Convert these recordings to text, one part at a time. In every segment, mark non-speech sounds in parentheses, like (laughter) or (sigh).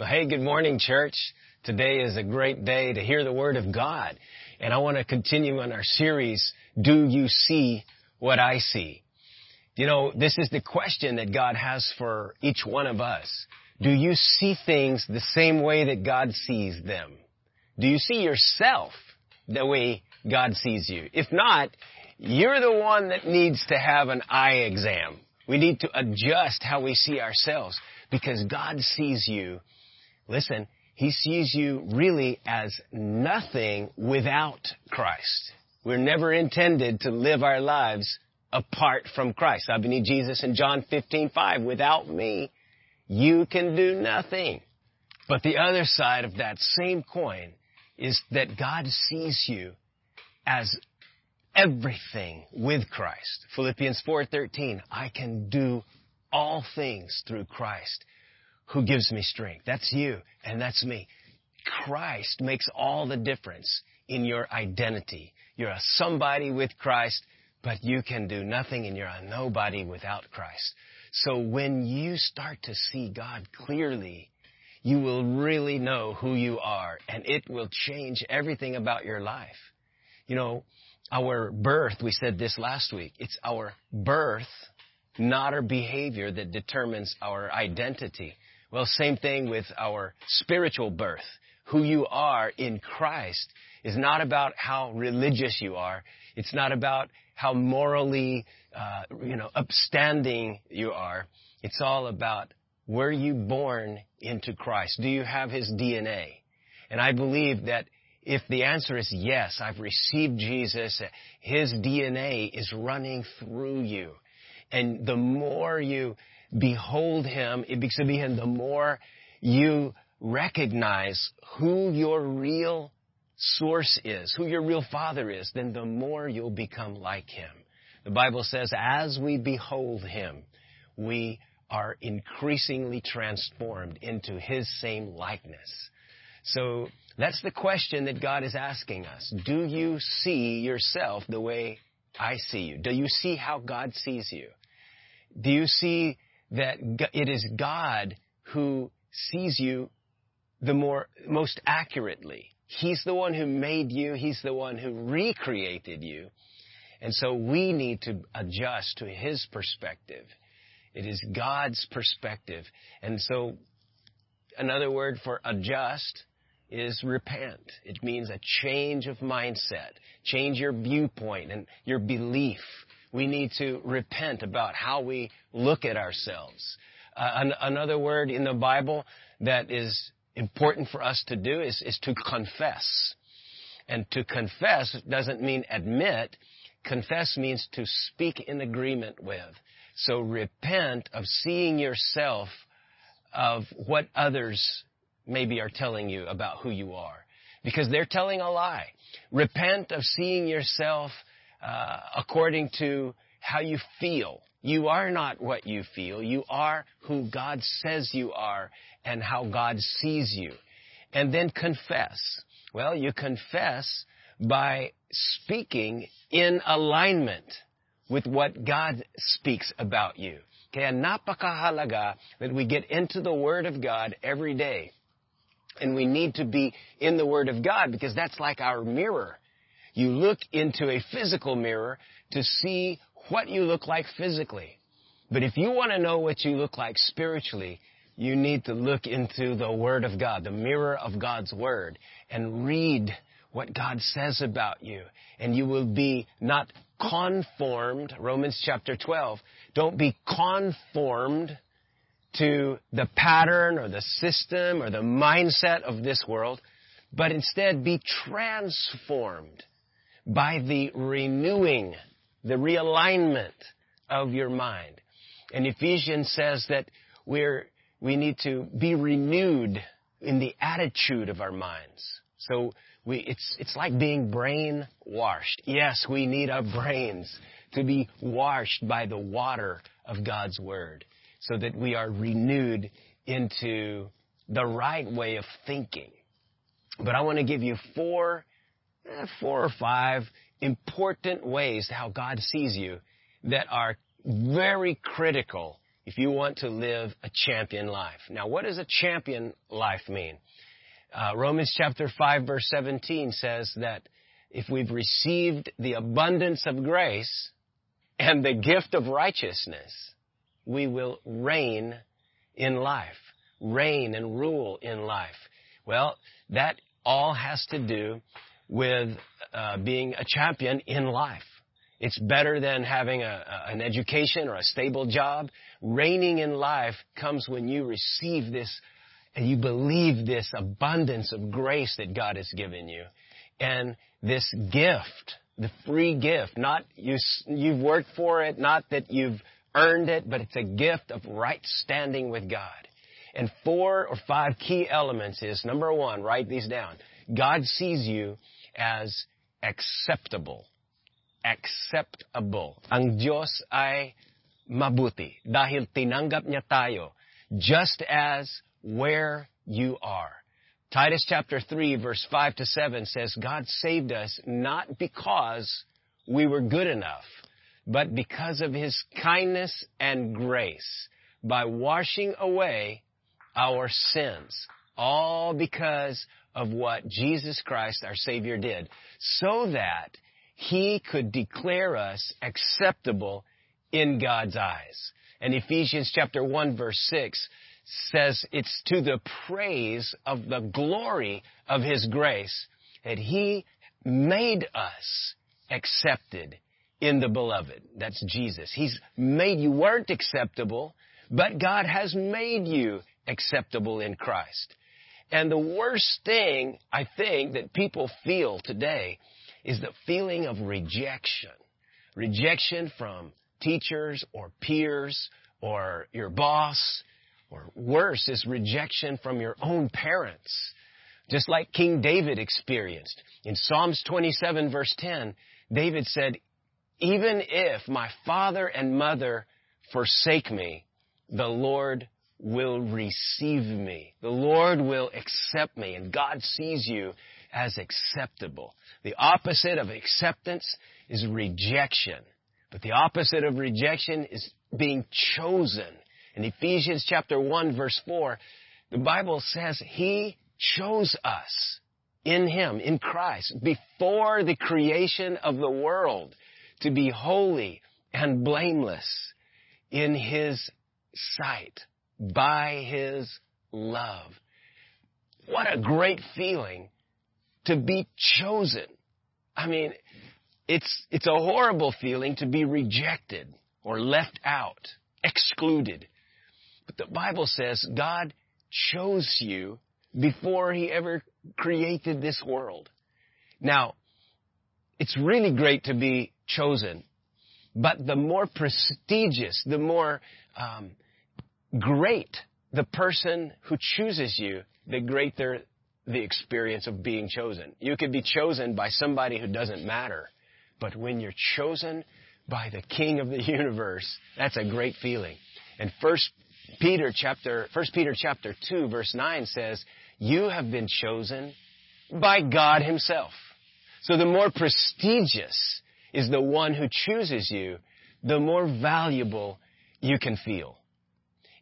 Well, hey, good morning, church. Today is a great day to hear the Word of God. And I want to continue on our series, Do You See What I See? You know, this is the question that God has for each one of us. Do you see things the same way that God sees them? Do you see yourself the way God sees you? If not, you're the one that needs to have an eye exam. We need to adjust how we see ourselves because God sees you. Listen, He sees you really as nothing without Christ. We're never intended to live our lives apart from Christ. I believe Jesus in John 15, 5, without me, you can do nothing. But the other side of that same coin is that God sees you as everything with Christ. Philippians 4:13, I can do all things through Christ who gives me strength. That's you and that's me. Christ makes all the difference in your identity. You're a somebody with Christ, but you can do nothing and you're a nobody without Christ. So when you start to see God clearly, you will really know who you are and it will change everything about your life. You know, our birth, we said this last week, it's our birth, not our behavior that determines our identity. Well, same thing with our spiritual birth. Who you are in Christ is not about how religious you are. It's not about how morally, uh, you know, upstanding you are. It's all about were you born into Christ? Do you have His DNA? And I believe that if the answer is yes, I've received Jesus, His DNA is running through you. And the more you behold Him, it be Him, the more you recognize who your real source is, who your real Father is, then the more you'll become like Him. The Bible says, as we behold Him, we are increasingly transformed into His same likeness. So that's the question that God is asking us. Do you see yourself the way I see you? Do you see how God sees you? Do you see that it is God who sees you the more, most accurately? He's the one who made you. He's the one who recreated you. And so we need to adjust to His perspective. It is God's perspective. And so another word for adjust is repent. It means a change of mindset, change your viewpoint and your belief. We need to repent about how we look at ourselves. Uh, an- another word in the Bible that is important for us to do is, is to confess. And to confess doesn't mean admit. Confess means to speak in agreement with. So repent of seeing yourself of what others maybe are telling you about who you are because they're telling a lie. Repent of seeing yourself uh, according to how you feel. You are not what you feel. You are who God says you are and how God sees you. And then confess. Well, you confess by speaking in alignment with what God speaks about you. Kaya napakahalaga that we get into the Word of God every day. And we need to be in the Word of God because that's like our mirror. You look into a physical mirror to see what you look like physically. But if you want to know what you look like spiritually, you need to look into the Word of God, the mirror of God's Word, and read what God says about you. And you will be not conformed, Romans chapter 12, don't be conformed to the pattern or the system or the mindset of this world, but instead be transformed by the renewing, the realignment of your mind. And Ephesians says that we're, we need to be renewed in the attitude of our minds. So we, it's, it's like being brain washed. Yes, we need our brains to be washed by the water of God's Word so that we are renewed into the right way of thinking. But I want to give you four, eh, four or five important ways how God sees you that are very critical if you want to live a champion life. Now, what does a champion life mean? Uh, Romans chapter 5 verse 17 says that if we've received the abundance of grace and the gift of righteousness, we will reign in life, reign and rule in life. Well, that all has to do with uh, being a champion in life. It's better than having a, an education or a stable job. Reigning in life comes when you receive this and you believe this abundance of grace that God has given you. And this gift, the free gift, not you, you've worked for it, not that you've earned it, but it's a gift of right standing with God. And four or five key elements is number one, write these down. God sees you as acceptable. Acceptable. Ang Diyos ay mabuti dahil tinanggap niya tayo just as where you are. Titus chapter 3 verse 5 to 7 says God saved us not because we were good enough, but because of His kindness and grace by washing away our sins. All because of what Jesus Christ, our Savior, did. So that He could declare us acceptable in God's eyes. And Ephesians chapter 1 verse 6 says it's to the praise of the glory of His grace that He made us accepted in the beloved. That's Jesus. He's made you weren't acceptable, but God has made you acceptable in Christ. And the worst thing I think that people feel today is the feeling of rejection. Rejection from teachers or peers or your boss or worse is rejection from your own parents. Just like King David experienced. In Psalms 27 verse 10, David said, even if my father and mother forsake me, the Lord will receive me. The Lord will accept me and God sees you as acceptable. The opposite of acceptance is rejection. But the opposite of rejection is being chosen. In Ephesians chapter 1 verse 4, the Bible says He chose us in Him, in Christ, before the creation of the world to be holy and blameless in His sight by His love. What a great feeling to be chosen. I mean, it's, it's a horrible feeling to be rejected or left out, excluded. But the Bible says God chose you before He ever created this world. Now, it's really great to be chosen, but the more prestigious, the more um, great the person who chooses you, the greater the experience of being chosen. You could be chosen by somebody who doesn't matter, but when you're chosen by the King of the (laughs) universe, that's a great feeling. And First Peter chapter, First Peter chapter two verse nine says, "You have been chosen by God Himself." So the more prestigious is the one who chooses you, the more valuable you can feel.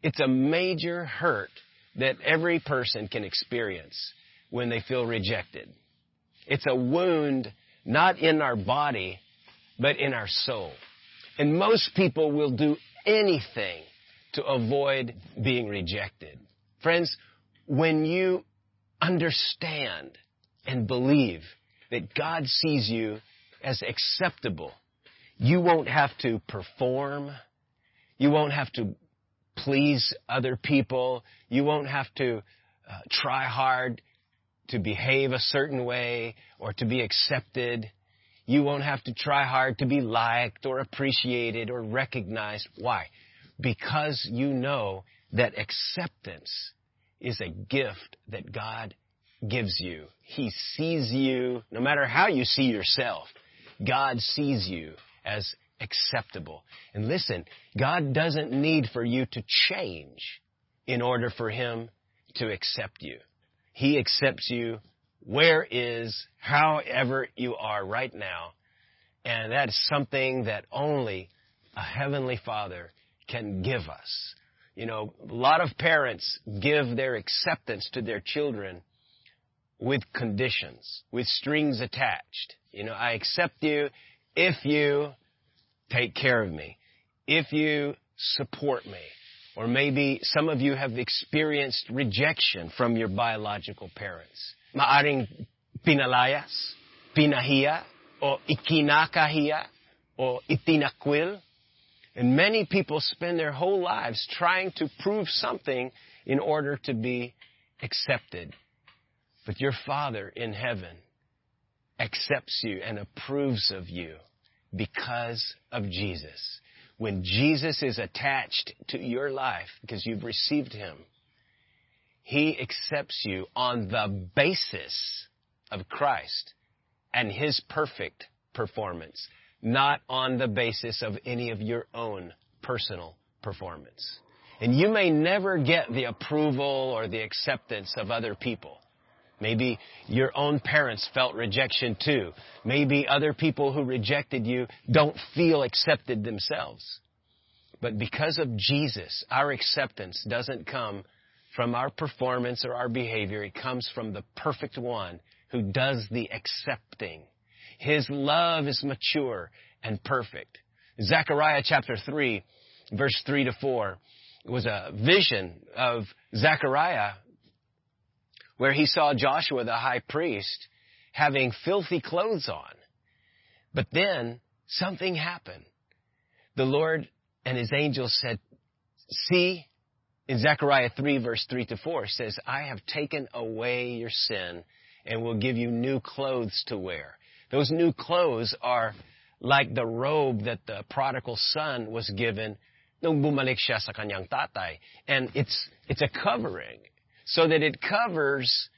It's a major hurt that every person can experience when they feel rejected. It's a wound not in our body, but in our soul. And most people will do anything to avoid being rejected. Friends, when you understand and believe that God sees you as acceptable, you won't have to perform. You won't have to please other people. You won't have to uh, try hard to behave a certain way or to be accepted. You won't have to try hard to be liked or appreciated or recognized. Why? Because you know that acceptance is a gift that God gives you. He sees you, no matter how you see yourself, God sees you as acceptable. And listen, God doesn't need for you to change in order for Him to accept you. He accepts you where is, however you are right now. And that is something that only a Heavenly Father can give us. You know, a lot of parents give their acceptance to their children with conditions, with strings attached. You know, I accept you if you take care of me, if you support me. Or maybe some of you have experienced rejection from your biological parents. Maaring pinalayas, pinahiya, o ikinakahiya, or itinakwil. And many people spend their whole lives trying to prove something in order to be accepted. But your Father in heaven accepts you and approves of you because of Jesus. When Jesus is attached to your life because you've received Him, He accepts you on the basis of Christ and His perfect performance, not on the basis of any of your own personal performance. And you may never get the approval or the acceptance of other people. Maybe your own parents felt rejection too. Maybe other people who rejected you don't feel accepted themselves. But because of Jesus, our acceptance doesn't come from our performance or our behavior. It comes from the perfect one who does the accepting. His love is mature and perfect. Zechariah chapter 3, verse 3 to 4 was a vision of Zechariah where he saw Joshua the high priest having filthy clothes on. But then something happened. The Lord and his angels said, see, in Zechariah 3 verse 3 to 4 says, I have taken away your sin and will give you new clothes to wear. Those new clothes are like the robe that the prodigal son was given nung bumalik siya sa kanyang tatay. And it's, it's a covering so that it covers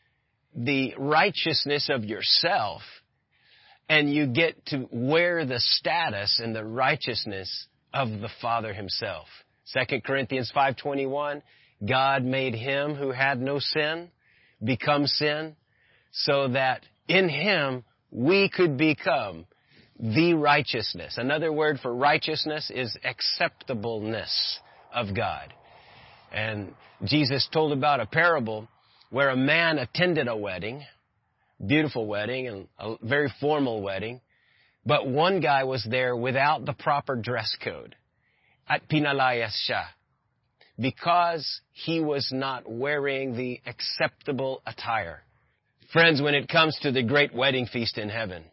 the righteousness of yourself and you get to wear the status and the righteousness of the Father himself. 2 Corinthians 5:21 God made him who had no sin become sin so that in him we could become the righteousness. Another word for righteousness is acceptableness of God. And Jesus told about a parable where a man attended a wedding, beautiful wedding and a very formal wedding, but one guy was there without the proper dress code. At pinalayas siya. Because he was not wearing the acceptable attire. Friends, when it comes to the great wedding feast in heaven,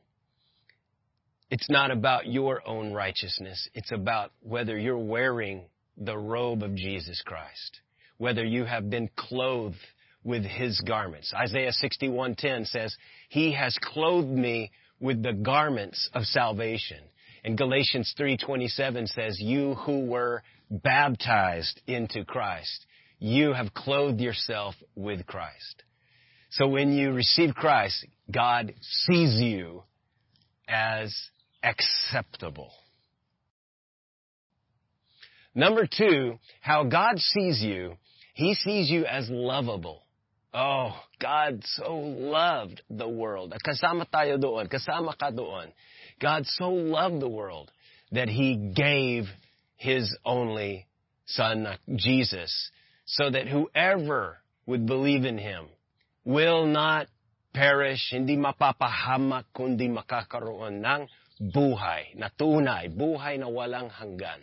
it's not about your own righteousness. It's about whether you're wearing the robe of Jesus Christ, whether you have been clothed with his garments. Isaiah 61:10 says, "He has clothed me with the garments of salvation." And Galatians 3:27 says, "You who were baptized into Christ, you have clothed yourself with Christ." So when you receive Christ, God sees you as acceptable. Number two, how God sees you. He sees you as lovable. Oh, God so loved the world. Kasama tayo doon. Kasama ka doon. God so loved the world that He gave His only Son, Jesus, so that whoever would believe in Him will not perish, hindi mapapahamak, kundi makakaroon ng buhay, na tunay, buhay na walang hanggan.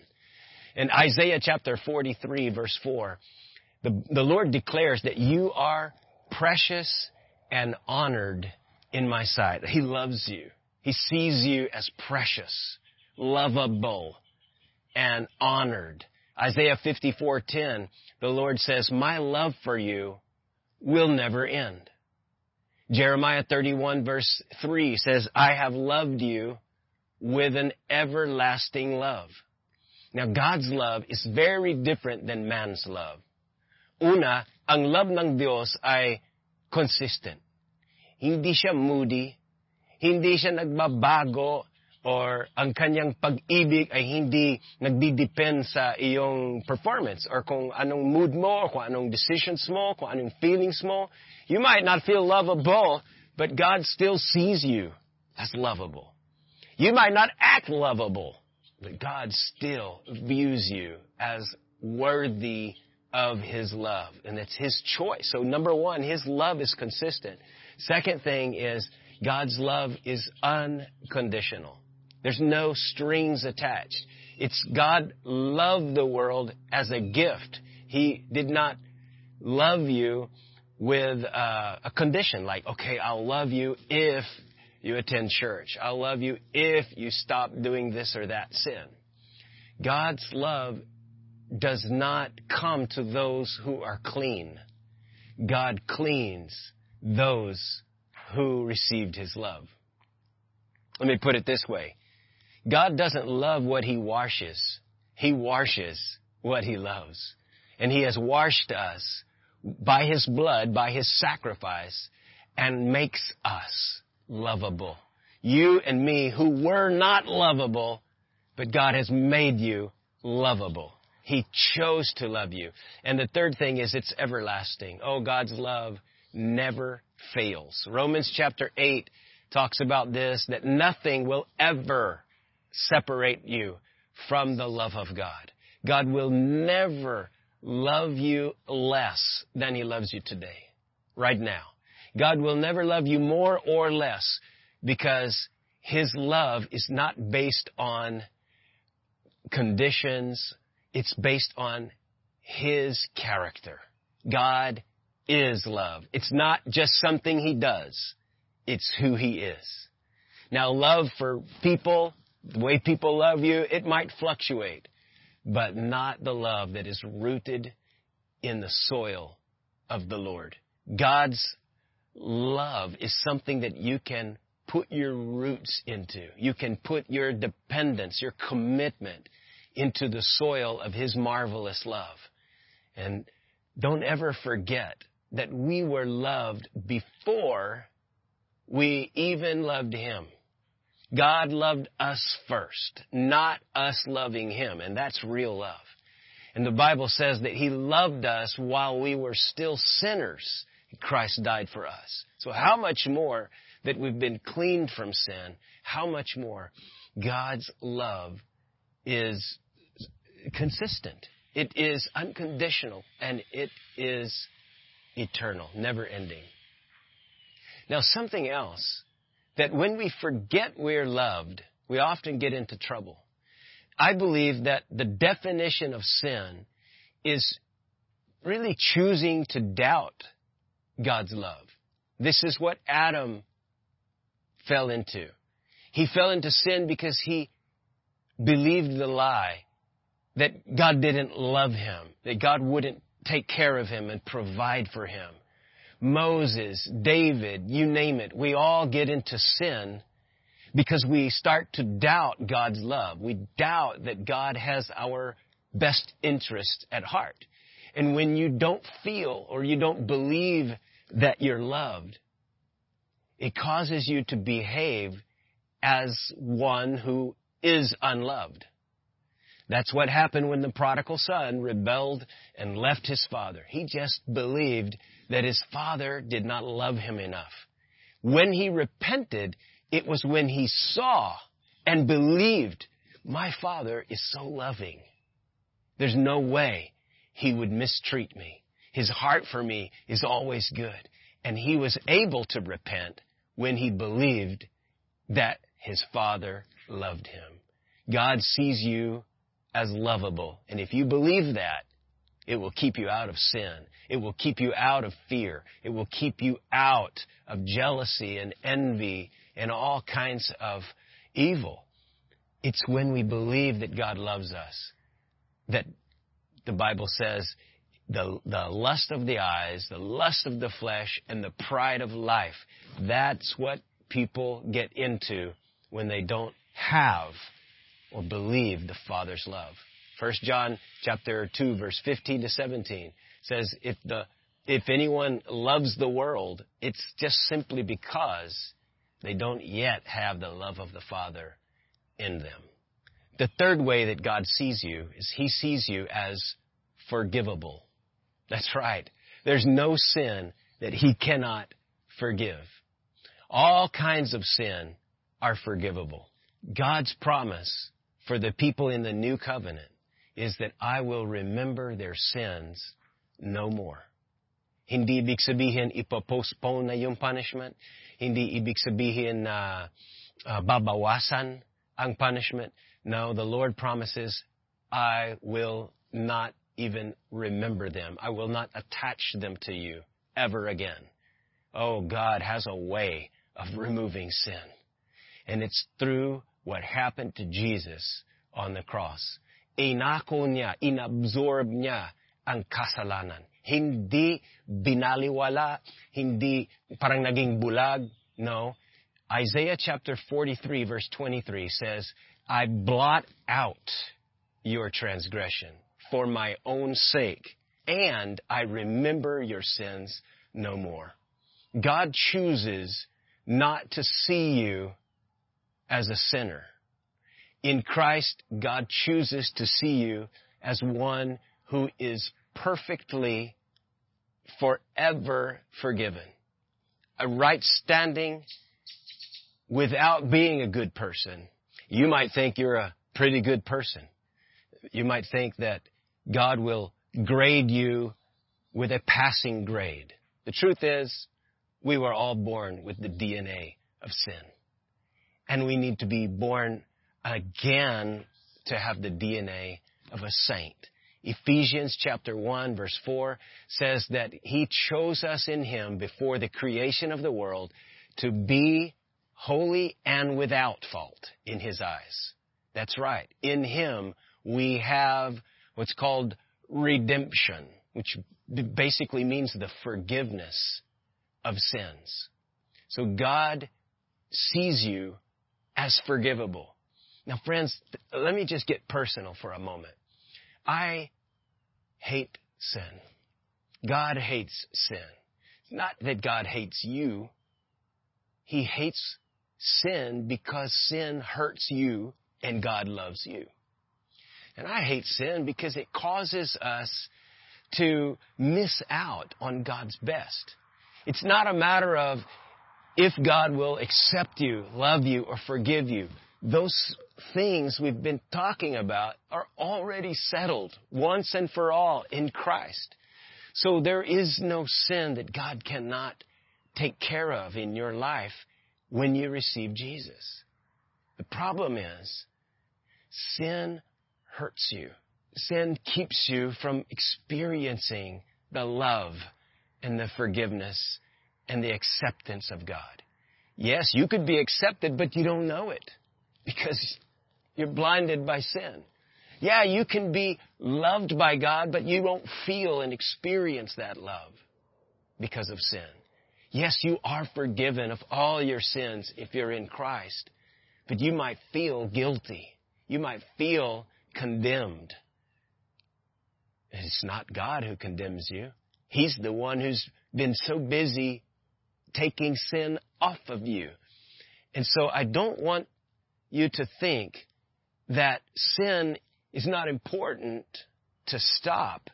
In Isaiah chapter 43 verse 4, the, the Lord declares that you are precious and honored in my sight. He loves you. He sees you as precious, lovable, and honored. Isaiah 54:10, the Lord says, "My love for you will never end." Jeremiah 31 verse 3 says, "I have loved you with an everlasting love." Now, God's love is very different than man's love. Una, ang love ng Diyos ay consistent. Hindi siya moody, hindi siya nagbabago, or ang kanyang pag-ibig ay hindi nagdidepend sa iyong performance or kung anong mood mo, or kung anong decisions mo, kung anong feelings mo. You might not feel lovable, but God still sees you as lovable. You might not act lovable, But God still views you as worthy of His love. And it's His choice. So number one, His love is consistent. Second thing is God's love is unconditional. There's no strings attached. It's God loved the world as a gift. He did not love you with uh, a condition like, okay, I'll love you if you attend church. I'll love you if you stop doing this or that sin. God's love does not come to those who are clean. God cleans those who received His love. Let me put it this way. God doesn't love what He washes. He washes what He loves. And He has washed us by His blood, by His sacrifice, and makes us lovable. You and me who were not lovable, but God has made you lovable. He chose to love you. And the third thing is it's everlasting. Oh, God's love never fails. Romans chapter 8 talks about this, that nothing will ever separate you from the love of God. God will never love you less than He loves you today, right now. God will never love you more or less because His love is not based on conditions. It's based on His character. God is love. It's not just something He does. It's who He is. Now love for people, the way people love you, it might fluctuate, but not the love that is rooted in the soil of the Lord. God's love is something that you can put your roots into. You can put your dependence, your commitment into the soil of His marvelous love. And don't ever forget that we were loved before we even loved Him. God loved us first, not us loving Him, and that's real love. And the Bible says that He loved us while we were still sinners. Christ died for us. So how much more that we've been cleaned from sin, how much more God's love is consistent. It is unconditional and it is eternal, never ending. Now something else that when we forget we're loved, we often get into trouble. I believe that the definition of sin is really choosing to doubt God's love. This is what Adam fell into. He fell into sin because he believed the lie that God didn't love him, that God wouldn't take care of him and provide for him. Moses, David, you name it, we all get into sin because we start to doubt God's love. We doubt that God has our best interest at heart. And when you don't feel or you don't believe that you're loved, it causes you to behave as one who is unloved. That's what happened when the prodigal son rebelled and left his father. He just believed that his father did not love him enough. When he repented, it was when he saw and believed, my father is so loving. There's no way he would mistreat me. His heart for me is always good. And he was able to repent when he believed that his father loved him. God sees you as lovable. And if you believe that, it will keep you out of sin. It will keep you out of fear. It will keep you out of jealousy and envy and all kinds of evil. It's when we believe that God loves us that the Bible says the, the lust of the eyes, the lust of the flesh, and the pride of life. That's what people get into when they don't have or believe the Father's love. 1 John chapter 2 verse 15 to 17 says if the if anyone loves the world, it's just simply because they don't yet have the love of the Father in them. The third way that God sees you is He sees you as forgivable. That's right. There's no sin that He cannot forgive. All kinds of sin are forgivable. God's promise for the people in the new covenant is that I will remember their sins no more. Hindi ibig sabihin ipopostpone na yung punishment. Hindi ibig sabihin na uh, babawasan ang punishment. No, the Lord promises, I will not even remember them. I will not attach them to you ever again. Oh, God has a way of removing sin. And it's through what happened to Jesus on the cross. Inako niya, inabsorb niya ang kasalanan. Hindi binaliwala, hindi parang naging bulag. No. Isaiah chapter 43 verse 23 says, I blot out your transgression for my own sake, and I remember your sins no more. God chooses not to see you as a sinner. In Christ, God chooses to see you as one who is perfectly, forever forgiven. A right standing without being a good person. You might think you're a pretty good person. You might think that God will grade you with a passing grade. The truth is, we were all born with the DNA of sin. And we need to be born again to have the DNA of a saint. Ephesians chapter 1 verse 4 says that He chose us in Him before the creation of the world to be holy and without fault in His eyes. That's right. In Him we have what's called redemption, which basically means the forgiveness of sins. So God sees you as forgivable. Now friends, let me just get personal for a moment. I hate sin. God hates sin. Not that God hates you. He hates sin because sin hurts you and God loves you. And I hate sin because it causes us to miss out on God's best. It's not a matter of if God will accept you, love you, or forgive you. Those things we've been talking about are already settled once and for all in Christ. So there is no sin that God cannot take care of in your life when you receive Jesus. The problem is sin hurts you. Sin keeps you from experiencing the love and the forgiveness and the acceptance of God. Yes, you could be accepted, but you don't know it (laughs) because you're blinded by sin. Yeah, you can be loved by God, but you won't feel and experience that love because of sin. Yes, you are forgiven of all your sins if you're in Christ, but you might feel guilty. You might feel condemned. It's not God who condemns you. He's the one who's been so busy taking sin off of you. And so I don't want you to think that sin is not important to stop.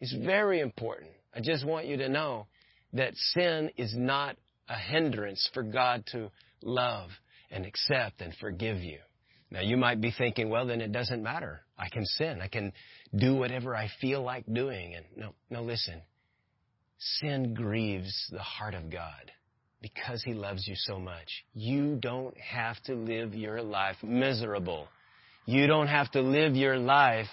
It's very important. I just want you to know that sin is not a hindrance for God to love and accept and forgive you. Now you might be thinking, well, then it doesn't matter. I can sin. I can do whatever I feel like doing. And no, no, listen. Sin grieves the heart of God because He loves you so much. You don't have to live your life miserable. You don't have to live your life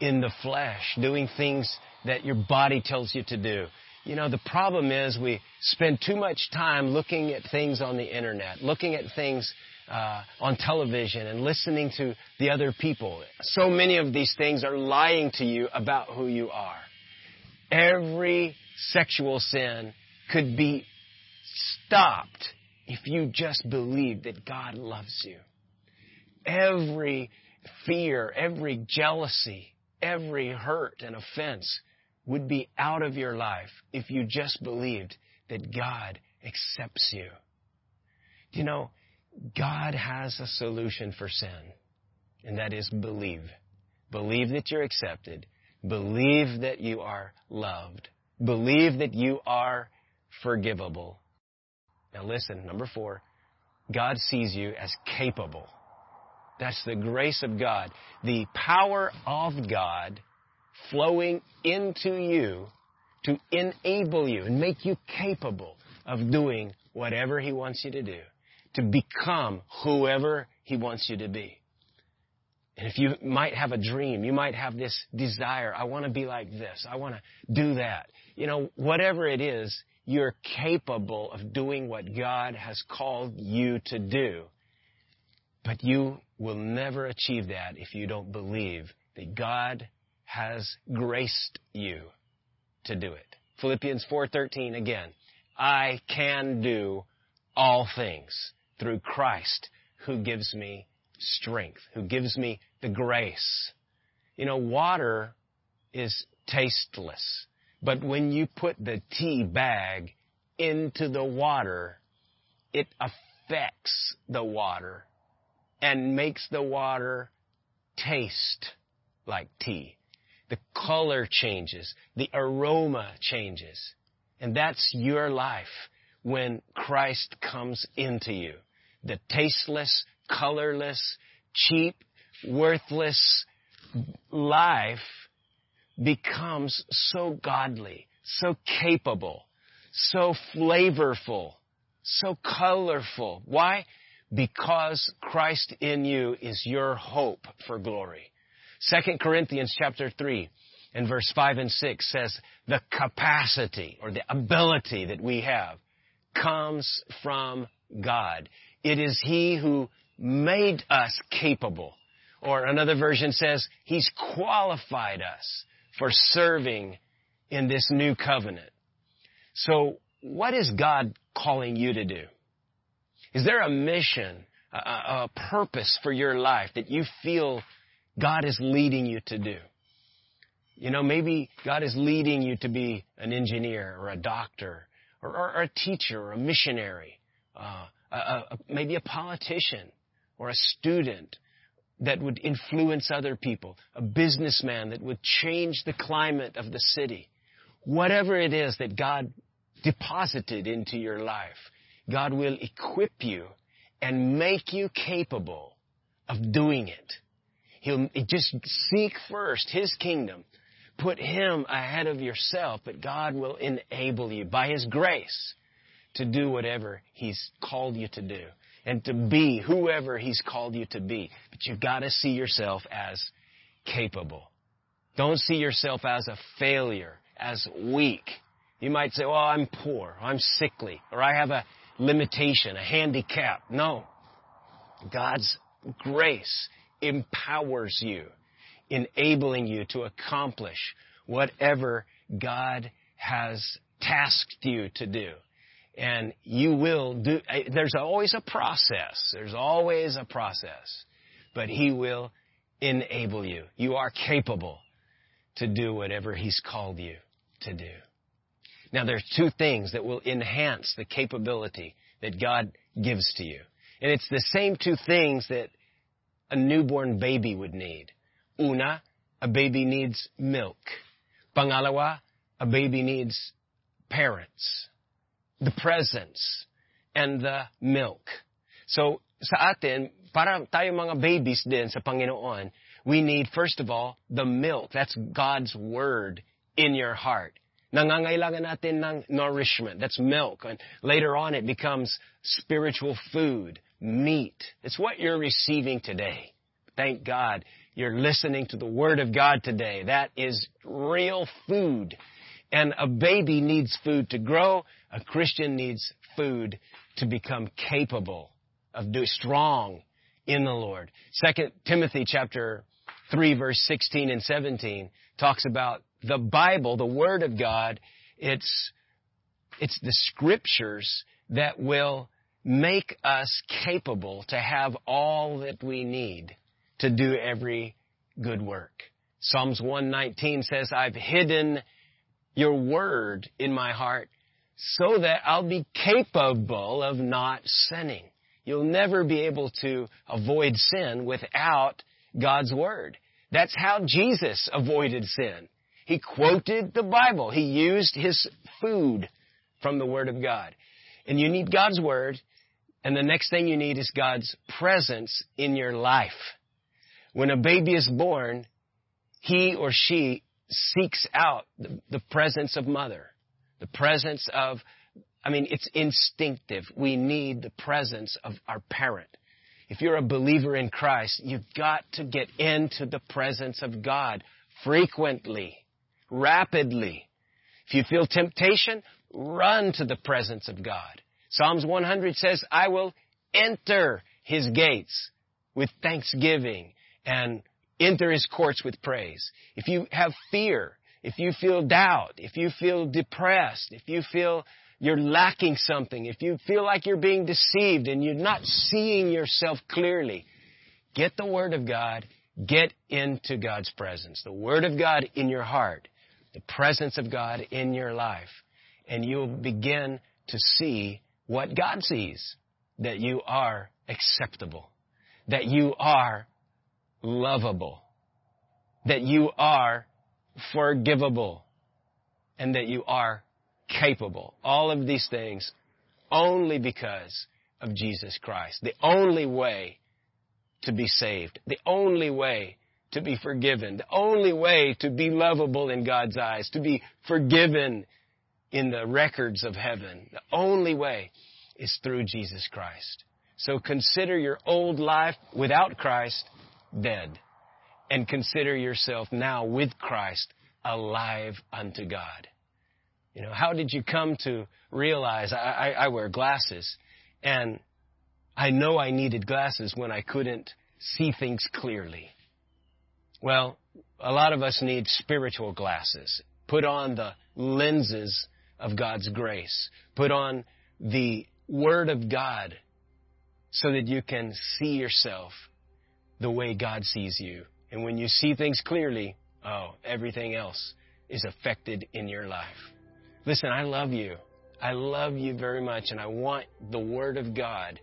in the flesh, doing things that your body tells you to do. You know, the problem is we spend too much time looking at things on the internet, looking at things uh, on television and listening to the other people. So many of these things are lying to you about who you are. Every sexual sin could be stopped if you just believe that God loves you. Every fear, every jealousy, every hurt and offense would be out of your life if you just believed that God accepts you. You know, God has a solution for sin, and that is believe. Believe that you're accepted. Believe that you are loved. Believe that you are forgivable. Now listen, number four, God sees you as capable. That's the grace of God. The power of God flowing into you to enable you and make you capable of doing whatever He wants you to do, to become whoever He wants you to be. And if you might have a dream, you might have this desire, I want to be like this, I want to do that. You know, whatever it is, you're capable of doing what God has called you to do. But you will never achieve that if you don't believe that God has graced you to do it. Philippians 4:13 again. I can do all things through Christ who gives me strength, who gives me the grace. You know, water is tasteless, but when you put the tea bag into the water, it affects the water and makes the water taste like tea. The color changes. The aroma changes. And that's your life when Christ comes into you. The tasteless, colorless, cheap, worthless life becomes so godly, so capable, so flavorful, so colorful. Why? because Christ in you is your hope for glory. 2 Corinthians chapter 3 and verse 5 and 6 says the capacity or the ability that we have comes from God. It is He who made us capable. Or another version says He's qualified us for serving in this new covenant. So what is God calling you to do? Is there a mission, a, a purpose for your life that you feel God is leading you to do? You know, maybe God is leading you to be an engineer or a doctor or, or, or a teacher or a missionary, uh, a, a, maybe a politician or a student that would influence other people, a businessman that would change the climate of the city. Whatever it is that God deposited into your life, God will equip you and make you capable of doing it. He'll just seek first His kingdom. Put Him ahead of yourself, but God will enable you by His grace to do whatever He's called you to do and to be whoever He's called you to be. But you've got to see yourself as capable. Don't see yourself as a failure, as weak. You might say, well, I'm poor, I'm sickly, or I have a limitation, a handicap. No. God's grace empowers you, enabling you to accomplish whatever God has tasked you to do. And you will do, there's always a process. There's always a process. But He will enable you. You are capable to do whatever He's called you to do. Now there are two things that will enhance the capability that God gives to you. And it's the same two things that a newborn baby would need. Una, a baby needs milk. Pangalawa, a baby needs parents, the presence, and the milk. So sa atin, para tayo mga babies din sa Panginoon, we need first of all the milk. That's God's word in your heart. Nangangailangan natin ng nourishment. That's milk. And later on it becomes spiritual food, meat. It's what you're receiving today. Thank God you're listening to the Word of God today. That is real food. And a baby needs food to grow. A Christian needs food to become capable of doing strong in the Lord. Second Timothy chapter 3 verse 16 and 17 talks about the Bible, the Word of God, it's, it's the scriptures that will make us capable to have all that we need to do every good work. Psalms 119 says, I've hidden your word in my heart so that I'll be capable of not sinning. You'll never be able to avoid sin without God's word. That's how Jesus avoided sin. He quoted the Bible. He used his food from the Word of God. And you need God's Word And the next thing you need is God's presence in your life. When a baby is born, he or she seeks out the, the presence of mother, the presence of, I mean, it's instinctive. We need the presence of our parent. If you're a believer in Christ, you've got to get into the presence of God frequently, rapidly. If you feel temptation, run to the presence of God. Psalms 100 says, I will enter his gates with thanksgiving and enter his courts with praise. If you have fear, if you feel doubt, if you feel depressed, if you feel you're lacking something, if you feel like you're being deceived and you're not seeing yourself clearly, get the Word of God, get into God's presence. The Word of God in your heart, the presence of God in your life, and you'll begin to see what God sees. That you are acceptable. That you are lovable. That you are forgivable. And that you are capable. All of these things only because of Jesus Christ. The only way to be saved. The only way to be forgiven. The only way to be lovable in God's eyes. To be forgiven in the records of heaven. The only way is through Jesus Christ. So consider your old life without Christ dead. And consider yourself now with Christ alive unto God. You know, how did you come to realize I, I, I wear glasses and I know I needed glasses when I couldn't see things clearly? Well, a lot of us need spiritual glasses. Put on the lenses of God's grace. Put on the Word of God so that you can see yourself the way God sees you. And when you see things clearly, oh, everything else is affected in your life. Listen, I love you. I love you very much, and I want the Word of God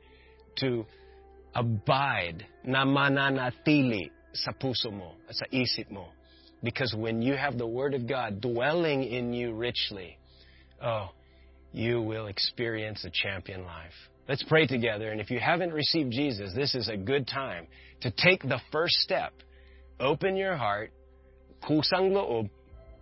to abide, na mananatili sa puso mo, sa isip mo. Because when you have the Word of God dwelling in you richly, oh, you will experience a champion life. Let's pray together. And if you haven't received Jesus, this is a good time to take the first step. Open your heart, kusang loob,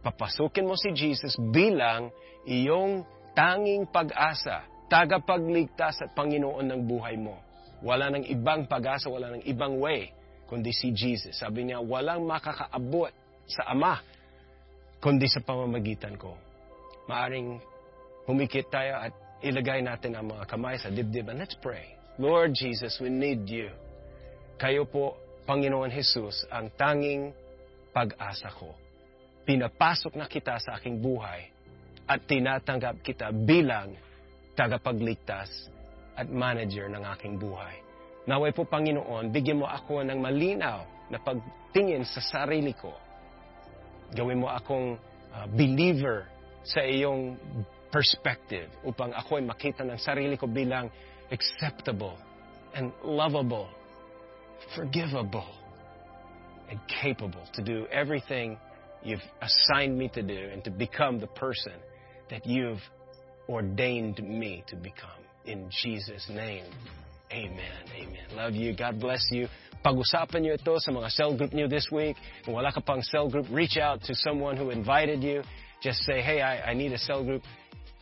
papasukin mo si Jesus bilang iyong tanging pag-asa, tagapagligtas at Panginoon ng buhay mo. Wala nang ibang pag-asa, wala nang ibang way, kundi si Jesus. Sabi niya, walang makakaabot sa Ama, kundi sa pamamagitan ko. Maaring humikit tayo at ilagay natin ang mga kamay sa dibdib and let's pray. Lord Jesus, we need you. Kayo po, Panginoon Jesus, ang tanging pag-asa ko pinapasok na kita sa aking buhay at tinatanggap kita bilang tagapagligtas at manager ng aking buhay. Naway po, Panginoon, bigyan mo ako ng malinaw na pagtingin sa sarili ko. Gawin mo akong uh, believer sa iyong perspective upang ako ay makita ng sarili ko bilang acceptable and lovable, forgivable, and capable to do everything you've assigned me to do and to become the person that you've ordained me to become. In Jesus' name, amen. Amen. Love you. God bless you. Pag-usapan niyo ito sa mga cell group niyo this week. Kung wala ka pang cell group, reach out to someone who invited you. Just say, hey, I, I need a cell group.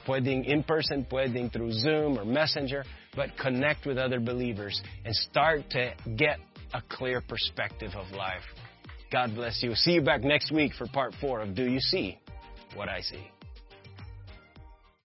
Pwedeng in person, pwedeng through Zoom or Messenger, but connect with other believers and start to get a clear perspective of life. God bless you. See you back next week for part four of Do You See What I See?